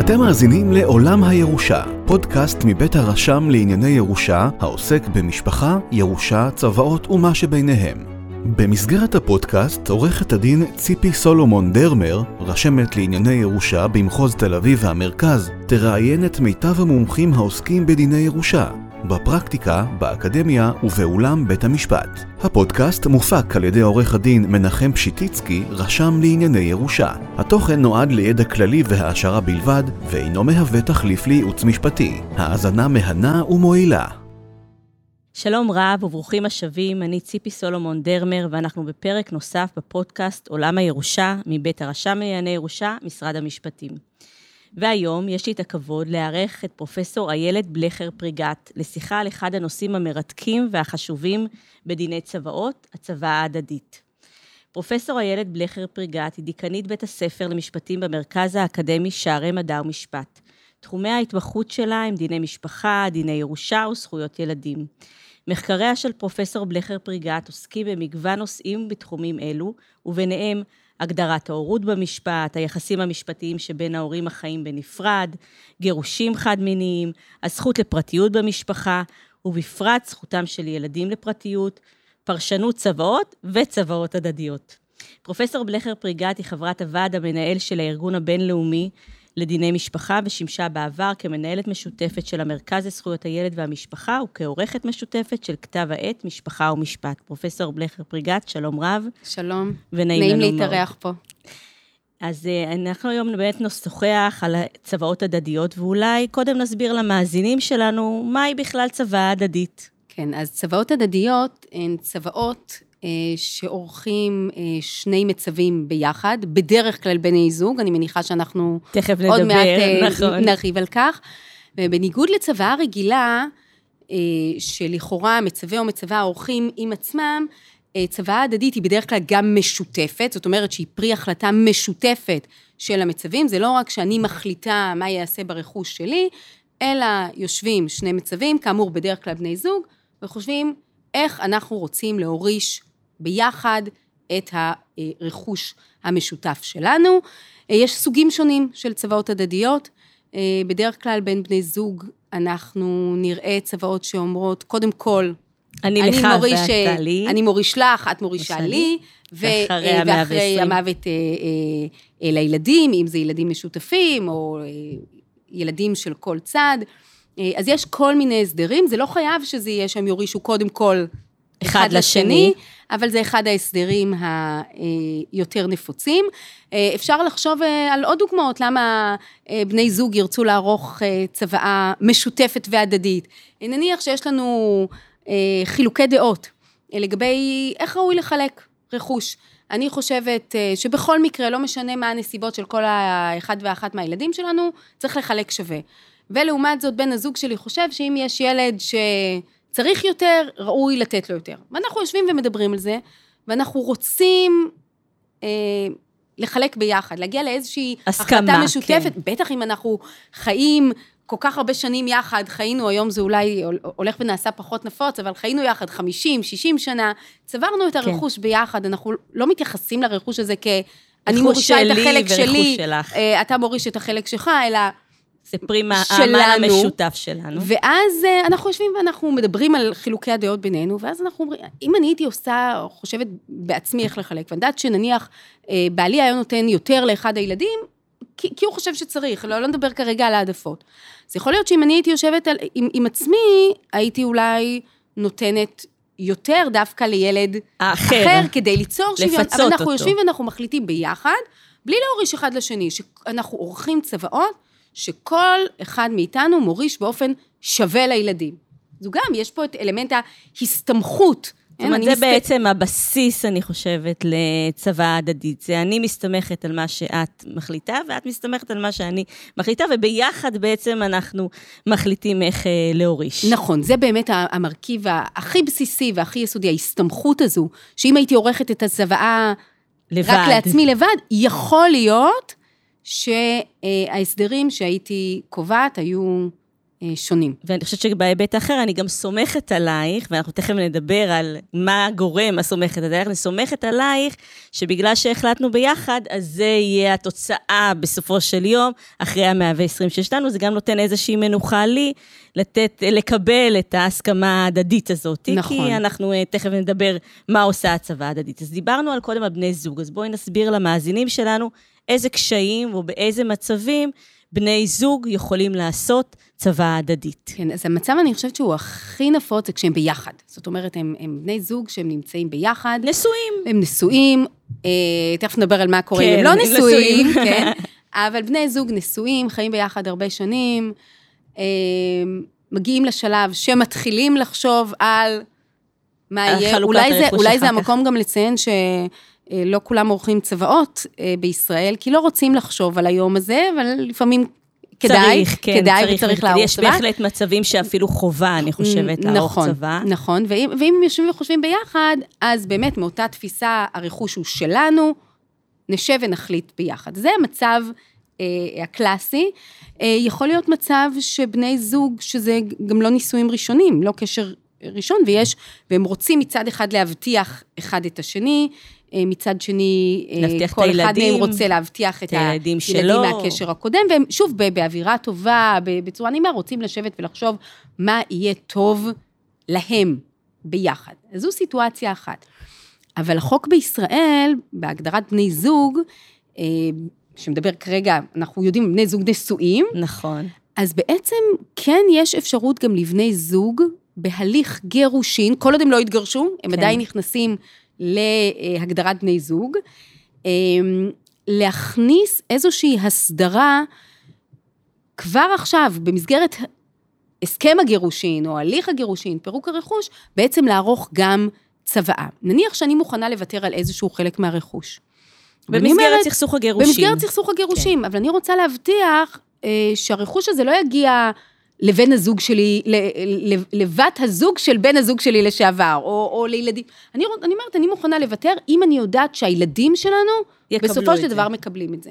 אתם מאזינים לעולם הירושה, פודקאסט מבית הרשם לענייני ירושה, העוסק במשפחה, ירושה, צוואות ומה שביניהם. במסגרת הפודקאסט, עורכת הדין ציפי סולומון דרמר, רשמת לענייני ירושה במחוז תל אביב והמרכז, תראיין את מיטב המומחים העוסקים בדיני ירושה, בפרקטיקה, באקדמיה ובאולם בית המשפט. הפודקאסט מופק על ידי עורך הדין מנחם פשיטיצקי, רשם לענייני ירושה. התוכן נועד לידע כללי והעשרה בלבד, ואינו מהווה תחליף לייעוץ משפטי. האזנה מהנה ומועילה. שלום רב וברוכים השבים, אני ציפי סולומון דרמר, ואנחנו בפרק נוסף בפודקאסט עולם הירושה, מבית הרשם לענייני ירושה, משרד המשפטים. והיום יש לי את הכבוד לארח את פרופסור איילת בלכר פריגת לשיחה על אחד הנושאים המרתקים והחשובים בדיני צוואות, הצוואה ההדדית. פרופסור איילת בלכר פריגת היא דיקנית בית הספר למשפטים במרכז האקדמי שערי מדע ומשפט. תחומי ההתמחות שלה הם דיני משפחה, דיני ירושה וזכויות ילדים. מחקריה של פרופסור בלכר פריגת עוסקים במגוון נושאים בתחומים אלו, וביניהם הגדרת ההורות במשפט, היחסים המשפטיים שבין ההורים החיים בנפרד, גירושים חד-מיניים, הזכות לפרטיות במשפחה, ובפרט זכותם של ילדים לפרטיות, פרשנות צוואות וצוואות הדדיות. פרופסור בלכר פריגת היא חברת הוועד המנהל של הארגון הבינלאומי לדיני משפחה ושימשה בעבר כמנהלת משותפת של המרכז לזכויות הילד והמשפחה וכעורכת משותפת של כתב העת משפחה ומשפט. פרופסור בלכר פריגת, שלום רב. שלום. ונעים. נעים להתארח פה. אז אה, אנחנו היום באמת נשוחח על צוואות הדדיות, ואולי קודם נסביר למאזינים שלנו מהי בכלל צוואה הדדית. כן, אז צוואות הדדיות הן צוואות שעורכים אה, שני מצבים ביחד, בדרך כלל בני זוג, אני מניחה שאנחנו תכף נדבר, עוד מעט אה, נכון. נרחיב על כך. ובניגוד לצוואה רגילה, אה, שלכאורה מצווה או מצווה עורכים עם עצמם, אה, צוואה הדדית היא בדרך כלל גם משותפת, זאת אומרת שהיא פרי החלטה משותפת של המצבים, זה לא רק שאני מחליטה מה ייעשה ברכוש שלי, אלא יושבים שני מצבים, כאמור בדרך כלל בני זוג, וחושבים איך אנחנו רוצים להוריש ביחד את הרכוש המשותף שלנו. אה, יש סוגים שונים של צוואות הדדיות, אה, בדרך כלל בין בני זוג אנחנו נראה צוואות שאומרות, קודם כל, אני לך מוריש, אה, ואתה לי. אני מוריש לך, את מורישה לי, ו- ואחרי המאה ואחרי. המוות אה, אה, אה, לילדים, אם זה ילדים משותפים, או ילדים של כל צד. אז יש כל מיני הסדרים, זה לא חייב שזה יהיה שהם יורישו קודם כל אחד לשני. אבל זה אחד ההסדרים היותר נפוצים. אה, אפשר לחשוב אה, על עוד דוגמאות, למה אה, בני זוג ירצו לערוך אה, צוואה משותפת והדדית. אה, נניח שיש לנו אה, חילוקי דעות אה, לגבי איך ראוי לחלק רכוש. אני חושבת אה, שבכל מקרה, לא משנה מה הנסיבות של כל האחד ואחת מהילדים שלנו, צריך לחלק שווה. ולעומת זאת, בן הזוג שלי חושב שאם יש ילד שצריך יותר, ראוי לתת לו יותר. ואנחנו יושבים ומדברים על זה, ואנחנו רוצים אה, לחלק ביחד, להגיע לאיזושהי הסכמה, החלטה משותפת, כן. בטח אם אנחנו חיים כל כך הרבה שנים יחד, חיינו, היום זה אולי הולך ונעשה פחות נפוץ, אבל חיינו יחד 50, 60 שנה, צברנו את הרכוש כן. ביחד, אנחנו לא מתייחסים לרכוש הזה כ... אני מורישה את החלק שלי, שלך. אה, אתה מוריש את החלק שלך, אלא זה פרי מה- שלנו. העמל המשותף שלנו. ואז אה, אנחנו יושבים ואנחנו מדברים על חילוקי הדעות בינינו, ואז אנחנו אומרים, אם אני הייתי עושה, או חושבת בעצמי איך לחלק, ואני יודעת שנניח אה, בעלי היה נותן יותר לאחד הילדים, כי, כי הוא חושב שצריך, לא, לא נדבר כרגע על העדפות. אז יכול להיות שאם אני הייתי יושבת על, עם, עם עצמי, הייתי אולי נותנת יותר דווקא לילד האחר. אחר, כדי ליצור שוויון. לפצות אבל אנחנו אותו. יושבים ואנחנו מחליטים ביחד, בלי להוריש אחד לשני, שאנחנו עורכים צוואות, שכל אחד מאיתנו מוריש באופן שווה לילדים. זו גם, יש פה את אלמנט ההסתמכות. זאת אומרת, אני זה מסת- בעצם הבסיס, אני חושבת, לצוואה הדדית. זה אני מסתמכת על מה שאת מחליטה, ואת מסתמכת על מה שאני מחליטה, וביחד בעצם אנחנו מחליטים איך אה, להוריש. נכון, זה באמת המרכיב הכי בסיסי והכי יסודי, ההסתמכות הזו, שאם הייתי עורכת את הצוואה לבד. רק לעצמי לבד, יכול להיות שההסדרים שהייתי קובעת היו אה, שונים. ואני חושבת שבהיבט האחר, אני גם סומכת עלייך, ואנחנו תכף נדבר על מה גורם הסומכת עלייך, אני סומכת עלייך שבגלל שהחלטנו ביחד, אז זה יהיה התוצאה בסופו של יום, אחרי המאה ועשרים שיש לנו, זה גם נותן איזושהי מנוחה לי, לתת, לקבל את ההסכמה ההדדית הזאת. נכון. כי אנחנו אה, תכף נדבר מה עושה הצבא ההדדית. אז דיברנו על קודם על בני זוג, אז בואי נסביר למאזינים שלנו איזה קשיים או באיזה מצבים בני זוג יכולים לעשות צבא הדדית. כן, אז המצב, אני חושבת שהוא הכי נפוץ, זה כשהם ביחד. זאת אומרת, הם, הם בני זוג שהם נמצאים ביחד. נשואים. הם נשואים, אה, תכף נדבר על מה קורה כן, אם הם לא נשואים, נשואים. כן, אבל בני זוג נשואים, חיים ביחד הרבה שנים, אה, מגיעים לשלב שמתחילים לחשוב על מה יהיה. אולי זה, אולי זה. המקום גם לציין ש... אה, לא כולם עורכים צוואות אה, בישראל, כי לא רוצים לחשוב על היום הזה, אבל לפעמים כדאי, צריך, כן, כדאי צריך, וצריך לערוך יש צבא. בהחלט מצבים שאפילו חובה, אני חושבת, לערוך נכון, צבא. נכון, ואם, ואם יושבים וחושבים ביחד, אז באמת מאותה תפיסה, הרכוש הוא שלנו, נשב ונחליט ביחד. זה המצב אה, הקלאסי. אה, יכול להיות מצב שבני זוג, שזה גם לא נישואים ראשונים, לא קשר ראשון, ויש, והם רוצים מצד אחד להבטיח אחד את השני, מצד שני, אה, כל אחד הילדים, מהם רוצה להבטיח את הילדים שלו. מהקשר הקודם, והם שוב באווירה טובה, בצורה נעימה, רוצים לשבת ולחשוב מה יהיה טוב להם ביחד. אז זו סיטואציה אחת. אבל החוק בישראל, בהגדרת בני זוג, אה, שמדבר כרגע, אנחנו יודעים, בני זוג נשואים, נכון. אז בעצם כן יש אפשרות גם לבני זוג בהליך גירושין, כל עוד הם לא התגרשו, הם כן. עדיין נכנסים להגדרת בני זוג, אה, להכניס איזושהי הסדרה כבר עכשיו, במסגרת הסכם הגירושין או הליך הגירושין, פירוק הרכוש, בעצם לערוך גם צוואה. נניח שאני מוכנה לוותר על איזשהו חלק מהרכוש. במסגרת אומרת, סכסוך הגירושים. במסגרת סכסוך הגירושים, כן. אבל אני רוצה להבטיח אה, שהרכוש הזה לא יגיע לבן הזוג שלי, ל- ל- לבת הזוג של בן הזוג שלי לשעבר, או, או לילדים. אני, אני אומרת, אני מוכנה לוותר אם אני יודעת שהילדים שלנו, בסופו של. דבר מקבלים את זה.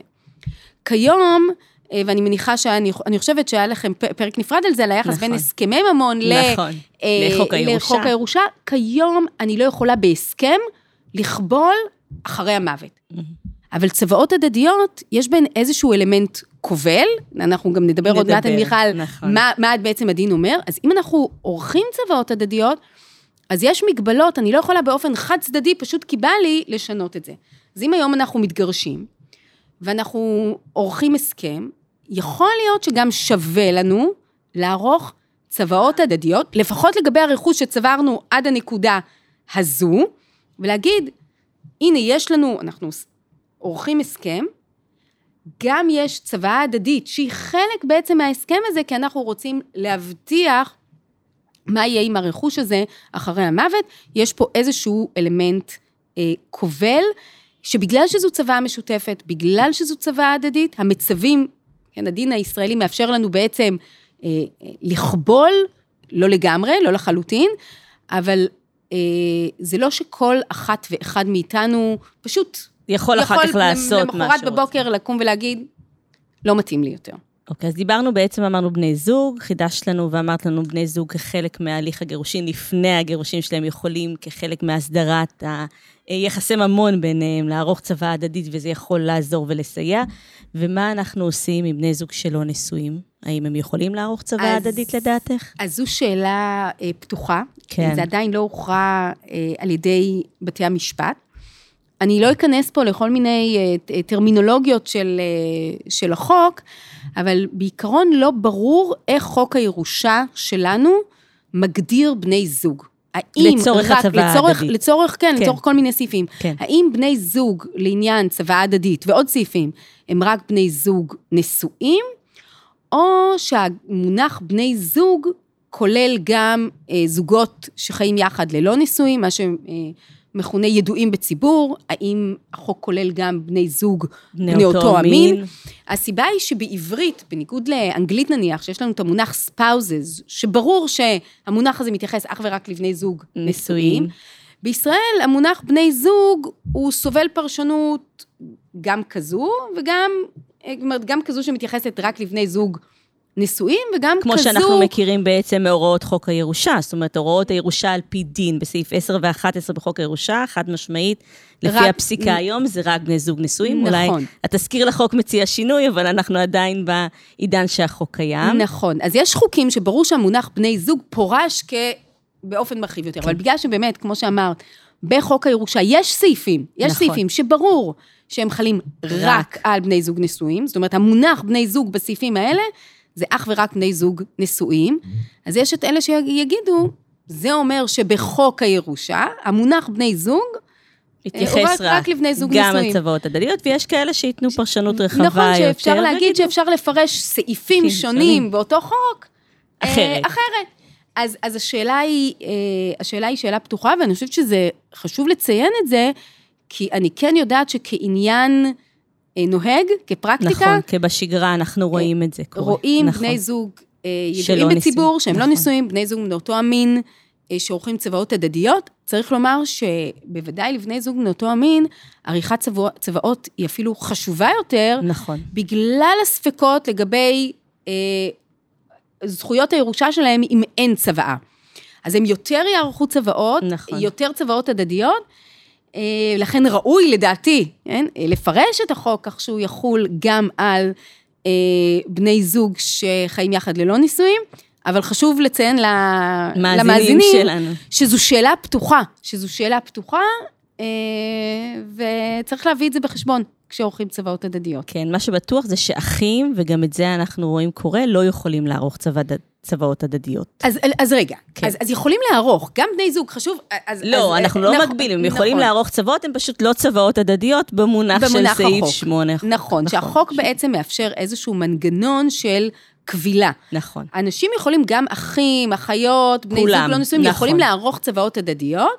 כיום, אה, ואני מניחה שאני אני חושבת שהיה לכם פרק נפרד על זה, על היחס נכון. בין הסכמי ממון ל- נכון, אה, לחוק הירושה. לחוק הירושה. כיום אני לא יכולה בהסכם לכבול אחרי המוות. אבל צוואות הדדיות, יש בהן איזשהו אלמנט כובל, אנחנו גם נדבר עוד מעט, נדבר, על נכון. מה, מה בעצם הדין אומר, אז אם אנחנו עורכים צוואות הדדיות, אז יש מגבלות, אני לא יכולה באופן חד צדדי, פשוט כי בא לי לשנות את זה. אז אם היום אנחנו מתגרשים, ואנחנו עורכים הסכם, יכול להיות שגם שווה לנו לערוך צוואות הדדיות, לפחות לגבי הרכוש שצברנו עד הנקודה הזו, ולהגיד, הנה, יש לנו, אנחנו עורכים הסכם, גם יש צוואה הדדית, שהיא חלק בעצם מההסכם הזה, כי אנחנו רוצים להבטיח מה יהיה עם הרכוש הזה אחרי המוות. יש פה איזשהו אלמנט אה, כובל, שבגלל שזו צוואה משותפת, בגלל שזו צוואה הדדית, המצבים, כן, הדין הישראלי מאפשר לנו בעצם אה, לכבול, לא לגמרי, לא לחלוטין, אבל אה, זה לא שכל אחת ואחד מאיתנו פשוט יכול אחר כך לעשות מה למחרת שהוא בבוקר לקום ולהגיד, לא מתאים לי יותר. אוקיי, אז דיברנו בעצם, אמרנו בני זוג, חידשת לנו ואמרת לנו בני זוג כחלק מההליך הגירושין, לפני הגירושין שלהם יכולים כחלק מהסדרת היחסי ממון ביניהם, לערוך צבא הדדית, וזה יכול לעזור ולסייע. ומה אנחנו עושים עם בני זוג שלא נשואים? האם הם יכולים לערוך צבא אז- הדדית לדעתך? אז זו שאלה אה, פתוחה. כן. זה עדיין לא הוכרע אה, על ידי בתי המשפט. אני לא אכנס פה לכל מיני אה, אה, טרמינולוגיות של, אה, של החוק, אבל בעיקרון לא ברור איך חוק הירושה שלנו מגדיר בני זוג. האם לצורך רק, הצוואה לצורך, ההדדית. לצורך, כן, כן. לצורך כל מיני סעיפים. כן. האם בני זוג לעניין צוואה הדדית ועוד סעיפים, הם רק בני זוג נשואים, או שהמונח בני זוג כולל גם אה, זוגות שחיים יחד ללא נישואים, מה שמכונה ידועים בציבור, האם החוק כולל גם בני זוג בני בני אותו אותו המין? המין. הסיבה היא שבעברית, בניגוד לאנגלית נניח, שיש לנו את המונח spouses, שברור שהמונח הזה מתייחס אך ורק לבני זוג נשואים. נשואים, בישראל המונח בני זוג הוא סובל פרשנות גם כזו וגם, זאת אומרת, גם כזו שמתייחסת רק לבני זוג נישואים, וגם כמו כזו... שאנחנו מכירים בעצם מהוראות חוק הירושה, זאת אומרת, הוראות הירושה על פי דין, בסעיף 10 ו-11 בחוק הירושה, חד משמעית, לפי רק- הפסיקה היום, זה רק בני זוג נשואים. נכון. אולי התזכיר לחוק מציע שינוי, אבל אנחנו עדיין בעידן שהחוק קיים. נכון. אז יש חוקים שברור שהמונח בני זוג פורש כ... באופן מרחיב יותר, כן. אבל בגלל שבאמת, כמו שאמרת, בחוק הירושה יש סעיפים, יש נכון. סעיפים שברור שהם חלים רק רק. על בני זוג נשואים, זאת אומרת, המונח בני זוג בסעיפים האלה, זה אך ורק בני זוג נשואים. אז יש את אלה שיגידו, זה אומר שבחוק הירושה, המונח בני זוג, מתייחס הוא רק- רק, לבני זוג גם נשואים. על צוואות הדדיות, ויש כאלה שייתנו פרשנות רחבה יותר. נכון שאפשר להגיד שאפשר לפרש סעיפים שונים שונים. באותו חוק. אה, אחרת. אחרת. אז, אז השאלה, היא, אה, השאלה היא שאלה פתוחה, ואני חושבת שזה חשוב לציין את זה, כי אני כן יודעת שכעניין אה, נוהג, כפרקטיקה, נכון, כי בשגרה אנחנו רואים את זה קורה. רואים נכון. בני זוג אה, ידועים. בציבור, שהם לא נכון. נשואים, בני זוג מאותו המין, אה, שעורכים צוואות הדדיות. צריך לומר שבוודאי לבני זוג מאותו המין, עריכת צבוע, צוואות היא אפילו חשובה יותר, נכון. בגלל הספקות לגבי אה, זכויות הירושה שלהם אם אין צוואה. אז הם יותר יערכו צוואות, נכון. יותר צוואות הדדיות, אה, לכן ראוי לדעתי, כן, אה, לפרש את החוק כך שהוא יחול גם על אה, בני זוג שחיים יחד ללא נישואים, אבל חשוב לציין ל- מאזינים למאזינים שלנו. שזו שאלה פתוחה, שזו שאלה פתוחה, אה, וצריך להביא את זה בחשבון כשעורכים צוואות הדדיות. כן, מה שבטוח זה שאחים, וגם את זה אנחנו רואים קורה, לא יכולים לערוך צבא, צוואות הדדיות. אז, אז רגע, כן. אז, אז יכולים לערוך, גם בני זוג, חשוב, אז... לא, אז, אנחנו לא נכון, מגבילים, הם יכולים נכון, לערוך צוואות, הם פשוט לא צוואות הדדיות במונח של במונח סעיף החוק. 8. נכון, שהחוק בעצם מאפשר איזשהו מנגנון של קבילה. נכון. אנשים יכולים, גם אחים, אחיות, בני כולם, זוג לא נשואים, נכון. יכולים לערוך צוואות הדדיות,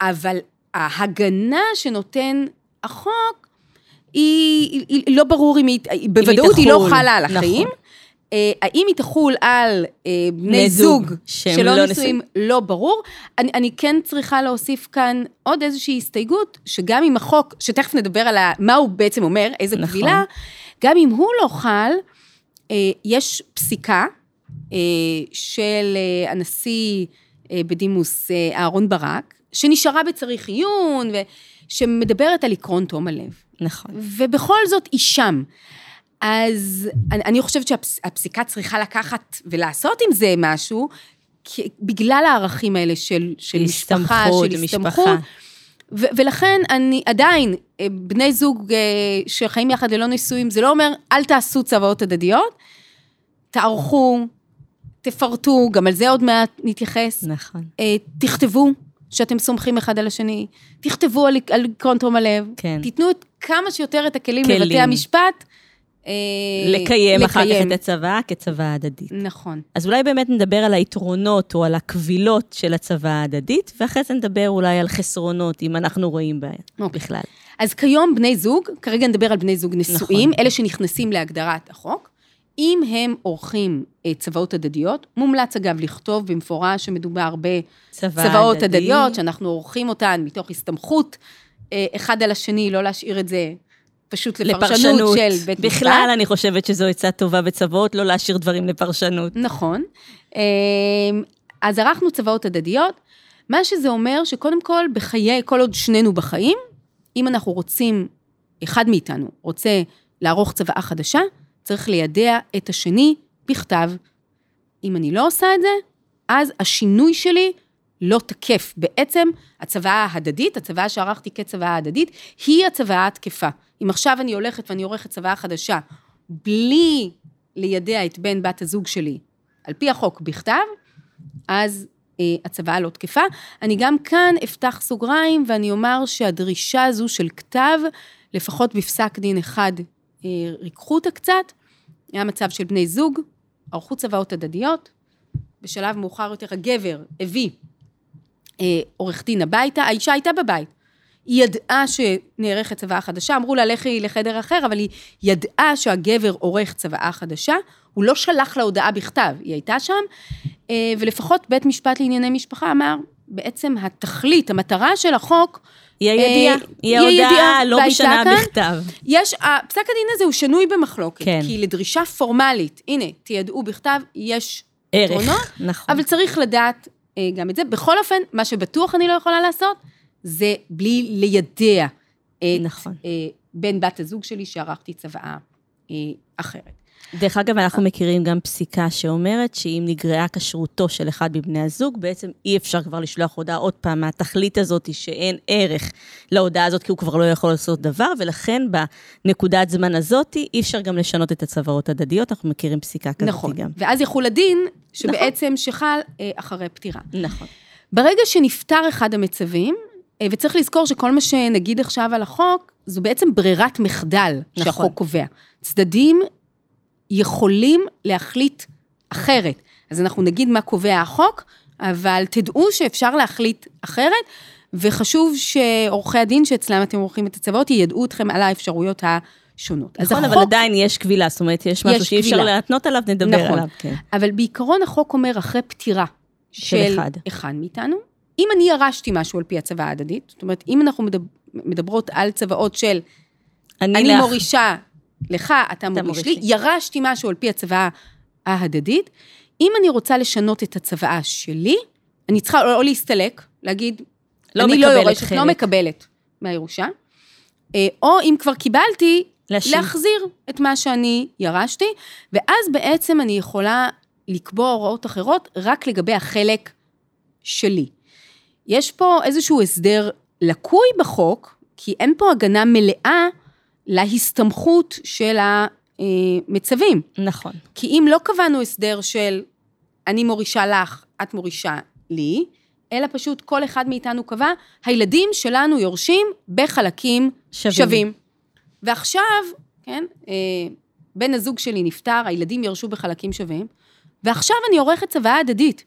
אבל ההגנה שנותן החוק, היא, היא, היא לא ברור אם היא, היא בוודאות היא לא תחול, חלה על אחים. נכון. אה, האם היא תחול על אה, בני זוג שלא לא נשואים, לא ברור. אני, אני כן צריכה להוסיף כאן עוד איזושהי הסתייגות, שגם אם החוק, שתכף נדבר על ה, מה הוא בעצם אומר, איזה נכון. קבילה, גם אם הוא לא חל, אה, יש פסיקה של הנשיא בדימוס אה, אהרן ברק, שנשארה בצריך עיון, ושמדברת על עקרון תום הלב. נכון. ובכל זאת היא שם. אז אני, אני חושבת שהפסיקה צריכה לקחת ולעשות עם זה משהו, כי, בגלל הערכים האלה של, של משפחה, של. הסתמכות. ו- ולכן אני עדיין, אה, בני זוג אה, שחיים יחד ללא נישואים, זה לא אומר, אל תעשו צוואות הדדיות, תערכו, תפרטו, גם על זה עוד מעט נתייחס. נכון. אה, תכתבו שאתם סומכים אחד על השני, תכתבו על, על עקרון תום הלב, כן. תיתנו את כמה שיותר את הכלים, כלים. לבתי המשפט. אה, לקיים אחר כך את הצוואה כצוואה הדדית. נכון. אז אולי באמת נדבר על היתרונות או על הקבילות של הצוואה ההדדית, ואחרי זה נדבר אולי על חסרונות, אם אנחנו רואים בעיה אוקיי. בכלל. אז כיום בני זוג, כרגע נדבר על בני זוג נשואים, נכון. אלה שנכנסים להגדרת החוק. אם הם עורכים אה, צוואות הדדיות, מומלץ אגב לכתוב במפורש שמדובר צוואה בצוואות הדדית. הדדיות, שאנחנו עורכים אותן מתוך הסתמכות אה, אחד על השני, לא להשאיר את זה פשוט לפרשנות לפרשנות. של בית משפט. בכלל, אני חושבת שזו עצה טובה בצוואות, לא להשאיר דברים לפרשנות. נכון. אמ, אז ערכנו צוואות הדדיות, מה שזה אומר שקודם כל, בחיי, כל עוד שנינו בחיים, אם אנחנו רוצים, אחד מאיתנו רוצה לערוך צוואה חדשה, צריך לידע את השני בכתב. אם אני לא עושה את זה, אז השינוי שלי לא תקף. בעצם, הצוואה ההדדית, הצוואה שערכתי כצוואה הדדית, היא הצוואה התקפה. אם עכשיו אני הולכת ואני עורכת צוואה חדשה, בלי לידע את בן בת הזוג שלי, על פי החוק בכתב, אז אה, הצוואה לא תקפה. אני גם כאן אפתח סוגריים ואני אומר שהדרישה הזו של כתב, לפחות בפסק דין אחד, אה, ריככו אותה קצת. היה מצב של בני זוג, ערכו צוואות הדדיות, בשלב מאוחר יותר הגבר הביא אה, עורך דין הביתה, האישה הייתה בבית. היא ידעה שנערכת צוואה חדשה, אמרו לה לכי לחדר אחר, אבל היא ידעה שהגבר עורך צוואה חדשה, הוא לא שלח לה הודעה בכתב, היא הייתה שם, אה, ולפחות בית משפט לענייני משפחה אמר, בעצם התכלית, המטרה של החוק, היא הידיעה, אה, היא ההודעה, לא משנה כאן- בכתב. יש, פסק הדין הזה הוא שנוי במחלוקת, כן. כי לדרישה פורמלית, הנה, תיידעו בכתב, יש ערך, יתרונות, נכון. אבל צריך לדעת אה, גם את זה. בכל אופן, מה שבטוח אני לא יכולה לעשות, זה בלי לידע את נכון. אה, בן בת הזוג שלי שערכתי צוואה אה, אחרת. דרך אגב, אנחנו מכירים גם פסיקה שאומרת שאם נגרעה כשרותו של אחד מבני הזוג, בעצם אי אפשר כבר לשלוח הודעה עוד פעם מהתכלית הזאת שאין ערך להודעה הזאת, כי הוא כבר לא יכול לעשות דבר, ולכן בנקודת זמן הזאת אי אפשר גם לשנות את הצוואות הדדיות, אנחנו מכירים פסיקה כזאת נכון. גם. ואז יחול הדין שבעצם שחל אה, אחרי פטירה. נכון. ברגע שנפטר אחד המצבים, אה, וצריך לזכור שכל מה שנגיד עכשיו על החוק, זו בעצם ברירת מחדל נכון. שהחוק קובע. צדדים יכולים להחליט אחרת. אז אנחנו נגיד מה קובע החוק, אבל תדעו שאפשר להחליט אחרת, וחשוב שעורכי הדין שאצלם אתם עורכים את הצוואות, יידעו אתכם על האפשרויות השונות. נכון, אבל החוק- עדיין יש קבילה, זאת אומרת, יש משהו שאי אפשר. להתנות עליו, נדבר נכון. עליו, כן. אבל בעיקרון החוק אומר אחרי פטירה של של, אחד. אחד מאיתנו, אם אני ירשתי משהו על פי הצוואה ההדדית, זאת אומרת, אם אנחנו מדבר, מדברות על צוואות של אני לך- מורישה לך, אתה מוריש מוריש לי, לי. ירשתי משהו על פי הצוואה ההדדית, אם אני רוצה לשנות את הצוואה שלי, אני צריכה או, או להסתלק, להגיד, לא אני לא יורשת, חלק. לא מקבלת מהירושה, אה, או אם כבר קיבלתי, להשיב. להחזיר את מה שאני ירשתי, ואז בעצם אני יכולה לקבוע הוראות אחרות רק לגבי החלק שלי. יש פה איזשהו הסדר לקוי בחוק, כי אין פה הגנה מלאה להסתמכות של המצבים. נכון. כי אם לא קבענו הסדר של אני מורישה לך, את מורישה לי, אלא פשוט כל אחד מאיתנו קבע, הילדים שלנו יורשים בחלקים שווים. שווים. ועכשיו, כן, אה, בן הזוג שלי נפטר, הילדים ירשו בחלקים שווים, ועכשיו אני עורכת צוואה הדדית,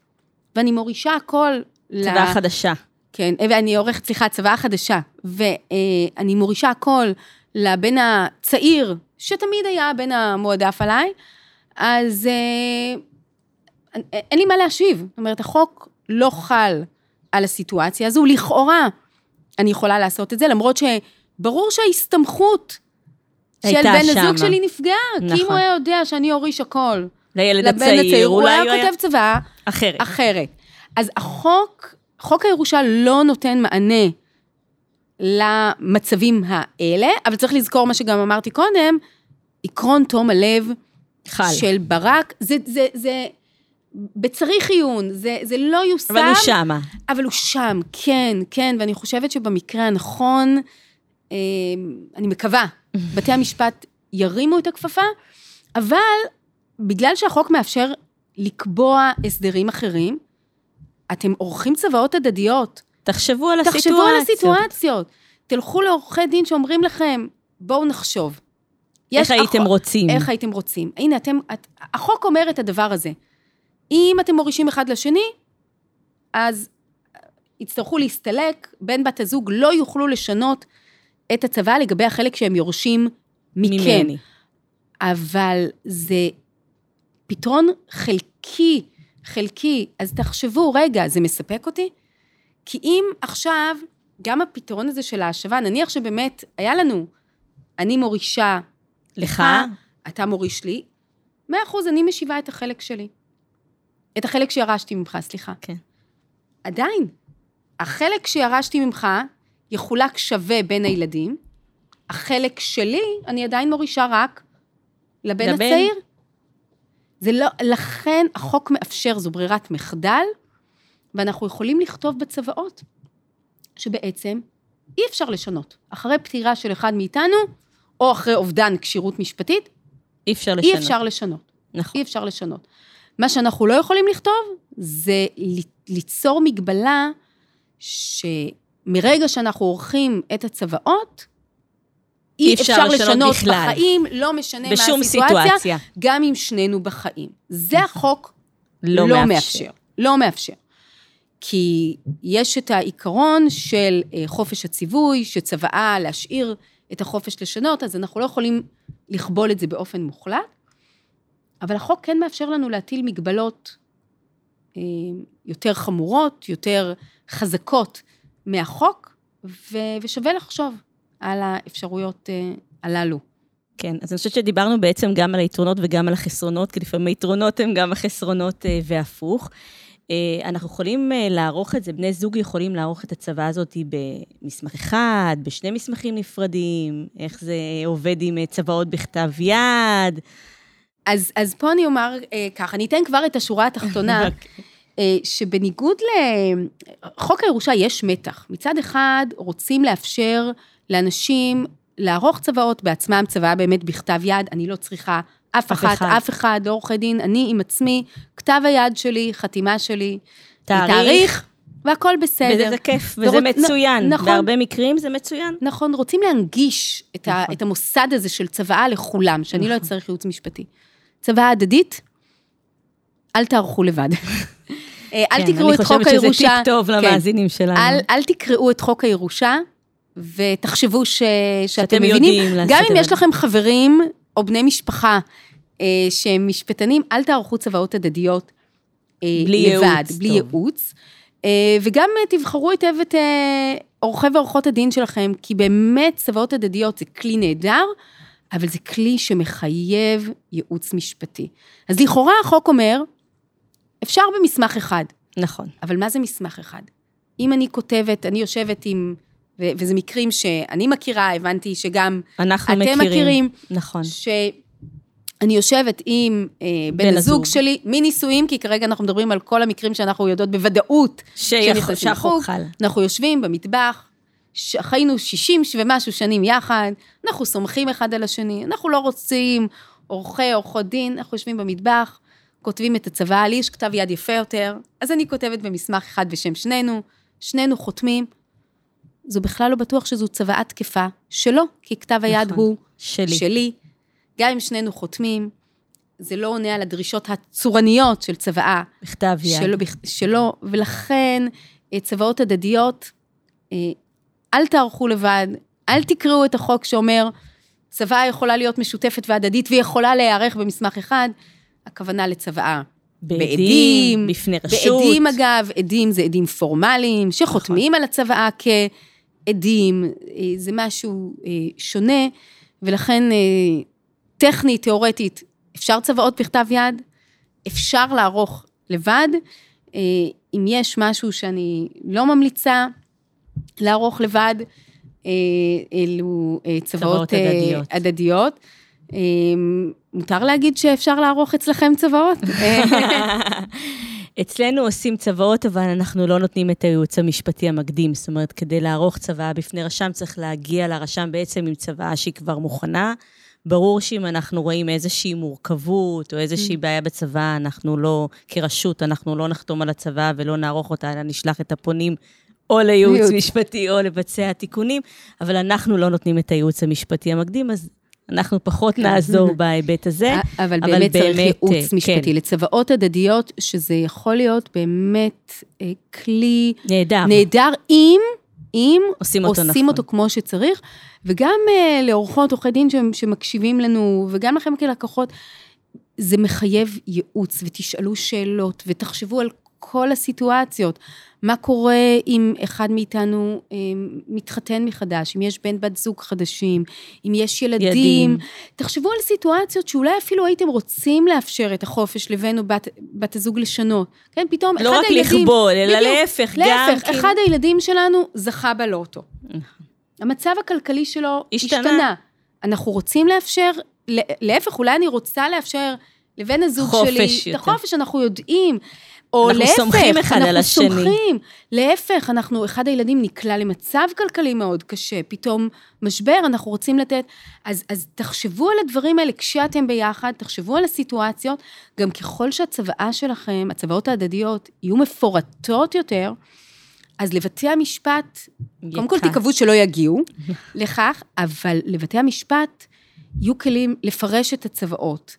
ואני מורישה הכל צוואה חדשה. כן, ואני עורכת, סליחה, צוואה חדשה, ואני מורישה הכל לבן הצעיר, שתמיד היה הבן המועדף עליי, אז אה, אין- אין לי מה להשיב. זאת אומרת, החוק לא חל על הסיטואציה הזו, לכאורה אני יכולה לעשות את זה, למרות שברור שההסתמכות של בן שמה. הזוג שלי נפגעה, כי אם נכון. הוא היה יודע שאני אוריש הכל לילד הצעיר, הצעיר, הוא אולי הוא היה כותב צוואה אחרת. אחרת. אז החוק, חוק הירושה לא נותן מענה למצבים האלה, אבל צריך לזכור מה שגם אמרתי קודם, עקרון תום הלב חל. של ברק, זה, זה, זה בצריך עיון, זה, זה לא יושם, אבל הוא שמה. אבל הוא שם, כן, כן, ואני חושבת שבמקרה הנכון, אה, אני מקווה, בתי המשפט ירימו את הכפפה, אבל בגלל שהחוק מאפשר לקבוע הסדרים אחרים, אתם עורכים צוואות הדדיות, תחשבו על הסיטואציות. תחשבו על הסיטואציות, תלכו לעורכי דין שאומרים לכם, בואו נחשוב. איך הייתם החוק- רוצים? איך הייתם רוצים. הנה, אתם, את, החוק אומר את הדבר הזה. אם אתם מורישים אחד לשני, אז יצטרכו להסתלק, בן בת הזוג לא יוכלו לשנות את הצוואה לגבי החלק שהם יורשים מכן. ממני. אבל זה פתרון חלקי, חלקי. אז תחשבו, רגע, זה מספק אותי? כי אם עכשיו, גם הפתרון הזה של ההשבה, נניח שבאמת היה לנו, אני מורישה לך? אתה מוריש לי, מאה אחוז, אני משיבה את החלק שלי. את החלק שירשתי ממך, סליחה. כן. עדיין, החלק שירשתי ממך יחולק שווה בין הילדים, החלק שלי, אני עדיין מורישה רק לבן לבן. הצעיר. זה לא, לכן החוק מאפשר, זו ברירת מחדל, ואנחנו יכולים לכתוב בצוואות, שבעצם אי אפשר לשנות. אחרי פטירה של אחד מאיתנו, או אחרי אובדן כשירות משפטית, אי אפשר לשנות. אי אפשר לשנות. נכון. אי אפשר לשנות. מה שאנחנו לא יכולים לכתוב, זה ליצור מגבלה שמרגע שאנחנו עורכים את הצוואות, אי אפשר, לשנות, בכלל. בחיים, לא משנה מה הסיטואציה, סיטואציה. גם אם שנינו בחיים. זה החוק לא לא, מאפשר. מאפשר. לא מאפשר. כי יש את העיקרון של אה, חופש הציווי, שצוואה להשאיר את החופש לשנות, אז אנחנו לא יכולים לכבול את זה באופן מוחלט, אבל החוק כן מאפשר לנו להטיל מגבלות אה, יותר חמורות, יותר חזקות מהחוק, ו, ושווה לחשוב על האפשרויות אה, הללו. כן, אז אני חושבת שדיברנו בעצם גם על היתרונות וגם על החסרונות, כי לפעמים היתרונות הם גם החסרונות אה, והפוך. אה, אנחנו יכולים אה, לערוך את זה, בני זוג יכולים לערוך את הצבא הזאת במסמך אחד, בשני מסמכים נפרדים, איך זה עובד עם צוואות בכתב יד. אז, אז פה אני אומר ככה, אני אתן כבר את השורה התחתונה, אוקיי. שבניגוד לחוק הירושה יש מתח. מצד אחד, רוצים לאפשר לאנשים לערוך צוואות בעצמם, צוואה באמת בכתב יד, אני לא צריכה אף אחת, אחד. אף אחד, לא עורכי דין, אני עם עצמי, כתב היד שלי, חתימה שלי, תאריך, תאריך והכל בסדר. וזה זה כיף, וזה ורוצ... מצוין. נכון. בהרבה מקרים זה מצוין. נכון, רוצים להנגיש את, נכון. ה, את המוסד הזה של צוואה לכולם, שאני לא נכון. לא אצטרך ייעוץ משפטי. צוואה הדדית, אל תערכו לבד. אה, אל כן, תקראו את חוק הירושה. אני חושבת שזה טיפ טוב כן. למאזינים שלנו. אל, אל תקראו את חוק הירושה, ותחשבו ש, שאתם מבינים. גם אם יש לכם חברים או בני משפחה אה, שהם משפטנים, אל תערכו צוואות הדדיות אה, בלי לבד, ייעוץ, בלי טוב. ייעוץ. אה, וגם אה, תבחרו היטב את אה, עורכי ועורכות הדין שלכם, כי באמת צוואות הדדיות זה כלי נהדר, אבל זה כלי שמחייב ייעוץ משפטי. אז לכאורה החוק אומר, אפשר במסמך אחד. נכון. אבל מה זה מסמך אחד? אם אני כותבת, אני יושבת עם ו- וזה מקרים שאני מכירה, הבנתי שגם אתם מכירים. מכירים. נכון. שאני יושבת עם אה, בן, בן הזוג שלי, מנישואים, כי כרגע אנחנו מדברים על כל המקרים שאנחנו יודעות בוודאות שהחוק חל. אנחנו יושבים במטבח, חיינו 60 ומשהו שנים יחד, אנחנו סומכים אחד על השני, אנחנו לא רוצים עורכי, עורכות דין, אנחנו יושבים במטבח, כותבים את הצוואה, לי יש כתב יד יפה יותר, אז אני כותבת במסמך אחד בשם שנינו, שנינו חותמים, זה בכלל לא בטוח שזו צוואה תקפה שלו, כי כתב היד נכון, הוא שלי. שלי. גם אם שנינו חותמים, זה לא עונה על הדרישות הצורניות של צוואה. בכתב יד. שלו, שלו, ולכן אה, צוואות הדדיות, אה, אל תערכו לבד, אל תקראו את החוק שאומר, צוואה יכולה להיות משותפת והדדית ויכולה להיערך במסמך אחד, הכוונה לצוואה. בעדים, בעדים בפני רשות. בעדים אגב, עדים זה עדים פורמליים, שחותמים נכון. על הצוואה כ... עדים, אה, זה משהו אה, שונה, ולכן אה, טכנית, תיאורטית, אפשר צוואות בכתב יד, אפשר לערוך לבד. אם יש משהו שאני לא ממליצה לערוך לבד, אלו צוואות הדדיות. הדדיות. מותר להגיד שאפשר לערוך אצלכם צוואות? אצלנו עושים צוואות, אבל אנחנו לא נותנים את הייעוץ המשפטי המקדים. זאת אומרת, כדי לערוך צוואה בפני רשם, צריך להגיע לרשם בעצם עם צוואה שהיא כבר מוכנה. ברור שאם אנחנו רואים איזושהי מורכבות או איזושהי mm. בעיה בצבא, אנחנו לא, כרשות, אנחנו לא נחתום על הצבא ולא נערוך אותה, אלא נשלח את הפונים או לייעוץ משפטי או לבצע תיקונים, אבל אנחנו לא נותנים את הייעוץ המשפטי המקדים, אז אנחנו פחות כן. נעזור בהיבט הזה. אבל, אבל באמת צריך ייעוץ כן. משפטי לצוואות הדדיות, שזה יכול להיות באמת אה, כלי... נהדר. נהדר, אם, אם עושים אותו עושים נכון. אותו כמו שצריך, וגם uh, לאורחות עורכי דין שמקשיבים לנו, וגם לכם כלקוחות, זה מחייב ייעוץ, ותשאלו שאלות, ותחשבו על כל הסיטואציות. מה קורה אם אחד מאיתנו אה, מתחתן מחדש, אם יש בן בת זוג חדשים, אם יש ילדים. ילדים. תחשבו על סיטואציות שאולי אפילו הייתם רוצים לאפשר את החופש לבן או בת, בת הזוג לשנות. כן, פתאום לא אחד הילדים... לא רק לכבול, אלא להפך, גם... להפך, אחד כאילו... הילדים שלנו זכה בלוטו. נכון. המצב הכלכלי שלו השתנה. השתנה. אנחנו רוצים לאפשר, להפך, אולי אני רוצה לאפשר לבן הזוג שלי, יותר. את החופש, אנחנו יודעים. או אנחנו להפך, סומכים אחד על השני. אנחנו סומכים. להפך, אנחנו, אחד הילדים נקלע למצב כלכלי מאוד קשה, פתאום משבר, אנחנו רוצים לתת. אז, אז תחשבו על הדברים האלה כשאתם ביחד, תחשבו על הסיטואציות, גם ככל שהצוואה שלכם, הצוואות ההדדיות, יהיו מפורטות יותר, אז לבתי המשפט, יקע. קודם כל תקוו שלא יגיעו לכך, אבל לבתי המשפט יהיו כלים לפרש את הצוואות,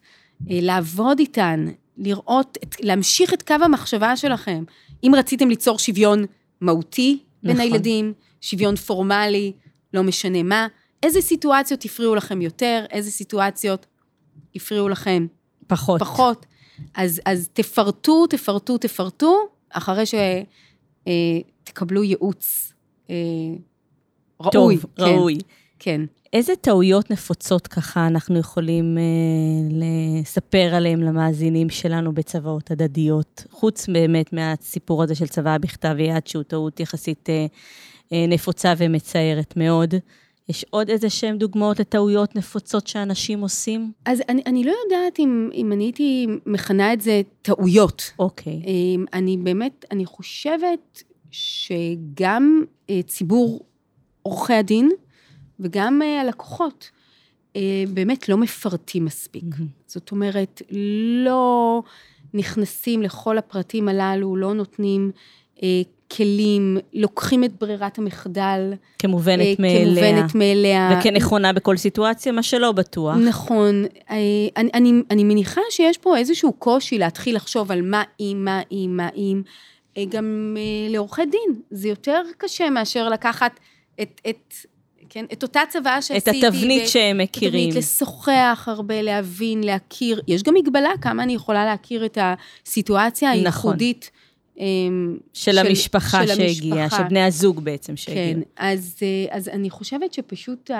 אה, לעבוד איתן, לראות, את, להמשיך את קו המחשבה שלכם. אם רציתם ליצור שוויון מהותי בין נכון. הילדים, שוויון פורמלי, לא משנה מה, איזה סיטואציות הפריעו לכם יותר, איזה סיטואציות הפריעו לכם פחות. פחות. אז, אז תפרטו, תפרטו, תפרטו, אחרי שתקבלו אה, ייעוץ אה, ראוי. טוב, כן, ראוי. כן. איזה טעויות נפוצות ככה אנחנו יכולים אה, לספר עליהן למאזינים שלנו בצוואות הדדיות, חוץ באמת מהסיפור הזה של צוואה בכתב יד, שהוא טעות יחסית אה, אה, נפוצה ומצערת מאוד. יש עוד איזה שהן דוגמאות לטעויות נפוצות שאנשים עושים? אז אני, אני לא יודעת אם, אם אני הייתי מכנה את זה טעויות. אוקיי. אמ, אני באמת, אני חושבת שגם אה, ציבור עורכי הדין וגם אה, הלקוחות אה, באמת לא מפרטים מספיק. מהמם. זאת אומרת, לא נכנסים לכל הפרטים הללו, לא נותנים אה, כלים, לוקחים את ברירת המחדל. כמובנת אה, מאליה. כמובנת מאליה. וכנכונה בכל סיטואציה, מה שלא בטוח. נכון. אה, אני, אני, אני מניחה שיש פה איזשהו קושי להתחיל לחשוב על מה אם, מה אם, מה אם. אה, גם אה, לעורכי דין, זה יותר קשה מאשר לקחת את, את, כן, את אותה צוואה את שעשיתי. התבנית ו- שהם מכירים. התבנית, לשוחח הרבה, להבין, להכיר. יש גם מגבלה כמה אני יכולה להכיר את הסיטואציה נכון. הייחודית. אמ, של המשפחה של שהגיעה, המשפחה. של בני הזוג בעצם כן, שהגיעו. אז, אה, אז אני חושבת שפשוט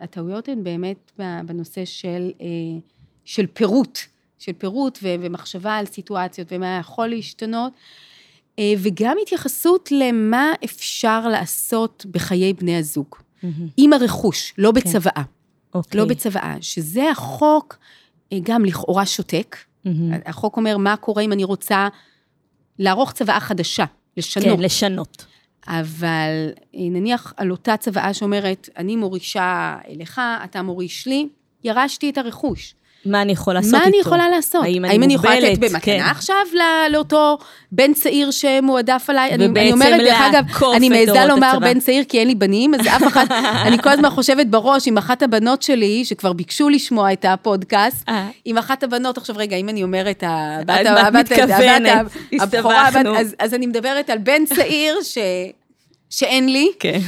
הטעויות הן באמת בנושא של, אה, של פירוט, של פירוט ו- ומחשבה על סיטואציות ומה יכול להשתנות, אה, וגם התייחסות למה אפשר לעשות בחיי בני הזוג. עם הרכוש, לא בצוואה, אוקיי. לא בצוואה, שזה החוק אה, גם לכאורה שותק. החוק אומר מה קורה אם אני רוצה לערוך צוואה חדשה, לשנות. כן, לשנות. אבל אה, נניח על אותה צוואה שאומרת, אני מורישה לך, אתה מוריש לי, ירשתי את הרכוש. מה אני יכול לעשות מה איתו? אני יכולה לעשות? האם אני האם אני יכולה לתת? במתנה כן. עכשיו ל- לאותו בן צעיר שמועדף עליי? אני, אני ובעצם אומרת, דרך אגב, אני מעיזה לומר הצבא. בן צעיר כי אין לי בנים, אז אף אחת, אני כל הזמן חושבת בראש עם אחת הבנות שלי, שכבר ביקשו לשמוע את הפודקאסט, אה. עם אחת הבנות, עכשיו רגע, אם אני אומרת, הבת את הבת- הבת- הבכורה, הבת- הסתבכנו. אז- אז אני מדברת על בן צעיר ש- שאין לי. כן.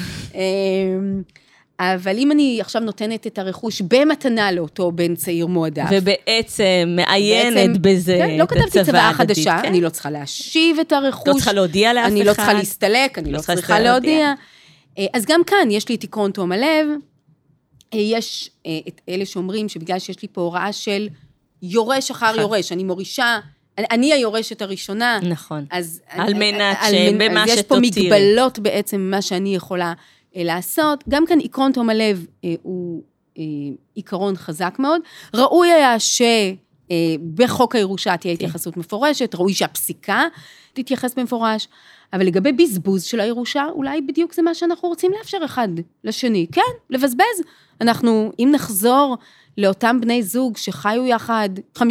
אבל אם אני עכשיו נותנת את הרכוש במתנה לאותו בן צעיר מועדף, ובעצם מעיינת בעצם- בזה כן, לא את כתבתי הצוואה צוואה ההדדית, חדשה, כן. אני לא צריכה להשיב את הרכוש. לא צריכה להודיע לאף אחד. אני לא צריכה להסתלק, אני לא לא צריכה להודיע. להודיע. אה, אז גם כאן יש לי את עקרון תום הלב. אה, יש אה, את אלה שאומרים שבגלל שיש לי פה הוראה של יורש אחר אחד. יורש, אני מורישה, אני- אני היורשת הראשונה, נכון. אז... על מנת על ש- מנ- במה אז יש פה. מגבלות בעצם, מה שאני יכולה לעשות. גם כאן עקרון תום הלב אה, הוא אה, עיקרון חזק מאוד. ראוי היה שבחוק הירושה תהיה כן. התייחסות מפורשת, ראוי שהפסיקה תתייחס במפורש, אבל לגבי בזבוז של הירושה, אולי בדיוק זה מה שאנחנו רוצים לאפשר אחד לשני. כן, לבזבז. אנחנו, אם נחזור לאותם בני זוג שחיו יחד 50-60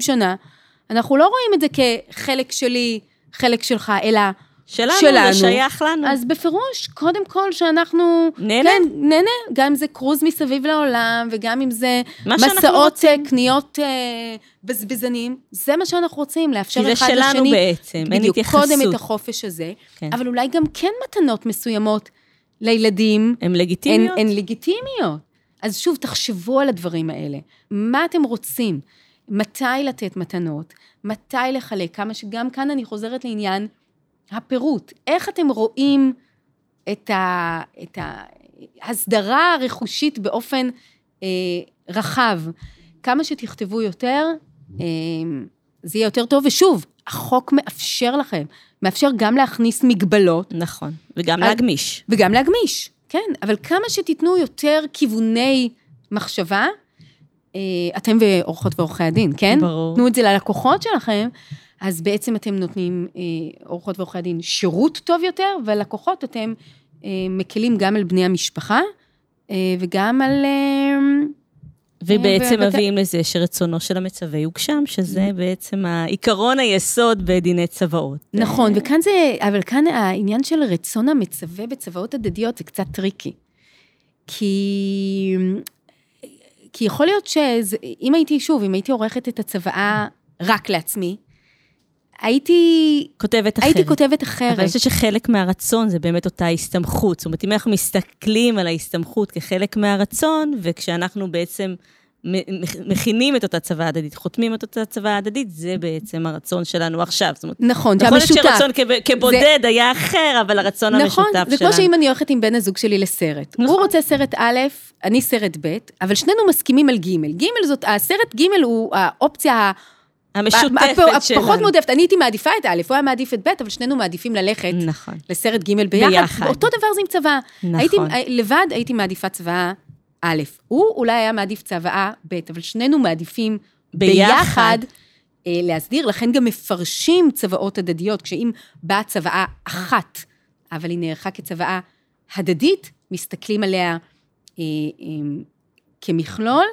שנה, אנחנו לא רואים את זה כחלק שלי, חלק שלך, אלא שלנו, שלנו. זה שייך לנו. אז בפירוש, קודם כל שאנחנו... נהנה. כן, נהנה. גם אם זה קרוז מסביב לעולם, וגם אם זה מסעות. אה, קניות אה, בזבזנים, זה מה שאנחנו רוצים, לאפשר כי זה אחד שלנו לשני. בעצם, אין בדיוק, התייחסות. קודם את החופש הזה, כן. אבל אולי גם כן מתנות מסוימות לילדים, הן הן, לגיטימיות? הן לגיטימיות. אז שוב, תחשבו על הדברים האלה. מה אתם רוצים? מתי לתת מתנות? מתי לחלק? כמה שגם כאן אני חוזרת לעניין הפירוט. איך אתם רואים את, ה, את ההסדרה הרכושית באופן אה, רחב? כמה שתכתבו יותר, אה, זה יהיה יותר טוב. ושוב, החוק מאפשר לכם, מאפשר גם להכניס מגבלות נכון, וגם אז- להגמיש. וגם להגמיש, כן, אבל כמה שתיתנו יותר כיווני מחשבה, אה, אתם ועורכות ועורכי הדין, כן? ברור. תנו את זה ללקוחות שלכם, אז בעצם אתם נותנים, אה, עורכות ועורכי הדין, שירות טוב יותר, ולקוחות אתם אה, מקלים גם על בני המשפחה, אה, וגם על... אה, ובעצם מביאים לזה שרצונו של המצווה יוגשם, שזה בעצם העיקרון היסוד בדיני צוואות. נכון, וכאן זה, אבל כאן העניין של רצון המצווה בצוואות הדדיות זה קצת טריקי. כי, כי יכול להיות שאם הייתי, שוב, אם הייתי עורכת את הצוואה רק לעצמי, הייתי, כותבת אחרת. הייתי כותבת אחרת. אבל אני חושבת שחלק מהרצון זה באמת אותה הסתמכות. זאת אומרת, אם אנחנו מסתכלים על ההסתמכות כחלק מהרצון, וכשאנחנו בעצם מכינים את אותה צוואה הדדית, חותמים את אותה צוואה הדדית, זה בעצם הרצון שלנו עכשיו. זאת אומרת, נכון, יכול להיות. שרצון כב- כבודד זה... היה אחר, אבל הרצון נכון, המשותף זה שלנו. כמו שאם אני הולכת עם בן הזוג שלי לסרט. נכון. הוא רוצה סרט א', אני סרט ב', אבל שנינו מסכימים על ג'. ג' זאת, הסרט ג' הוא האופציה ה- המשותפת שלנו. הפחות מועדפת. אני הייתי מעדיפה את א', הוא היה מעדיף את ב', אבל שנינו מעדיפים ללכת נכון. לסרט ג' ביחד. ביחד. אותו דבר זה עם צוואה. נכון. הייתי, לבד הייתי מעדיפה צוואה א'. הוא אולי היה מעדיף צוואה ב', אבל שנינו מעדיפים ביחד. ביחד. אה, להסדיר, לכן גם מפרשים צוואות הדדיות, כשאם באה צוואה אחת, אבל היא נערכה כצוואה הדדית, מסתכלים עליה אה, אה, כמכלול.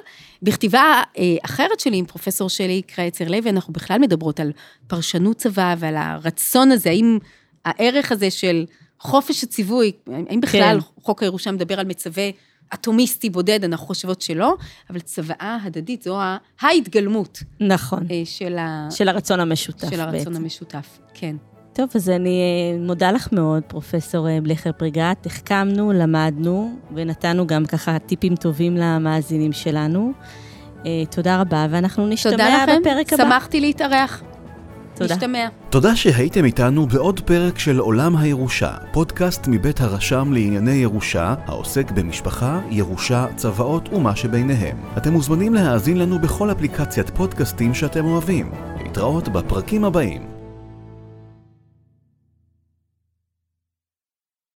בכתיבה אה, אחרת שלי עם פרופסור שלי קרייצר לוי, אנחנו בכלל מדברות על פרשנות צוואה ועל הרצון הזה, האם הערך הזה של חופש הציווי, האם בכלל כן. חוק הירושה מדבר על מצווה אטומיסטי בודד, אנחנו חושבות שלא, אבל צוואה הדדית זו ההתגלמות נכון. אה, של, ה... של הרצון המשותף של הרצון בעצם. המשותף, כן. טוב, אז אני אה, מודה לך מאוד, פרופסור אה, בלכר פריגת. החכמנו, למדנו, ונתנו גם ככה טיפים טובים למאזינים שלנו. אה, תודה רבה, ואנחנו תודה נשתמע לכם, בפרק הבא. שמחתי להתארח. תודה. נשתמע. תודה שהייתם איתנו בעוד פרק של עולם הירושה, פודקאסט מבית הרשם לענייני ירושה, העוסק במשפחה, ירושה, צוואות ומה שביניהם. אתם מוזמנים להאזין לנו בכל אפליקציית פודקאסטים שאתם אוהבים. להתראות בפרקים הבאים.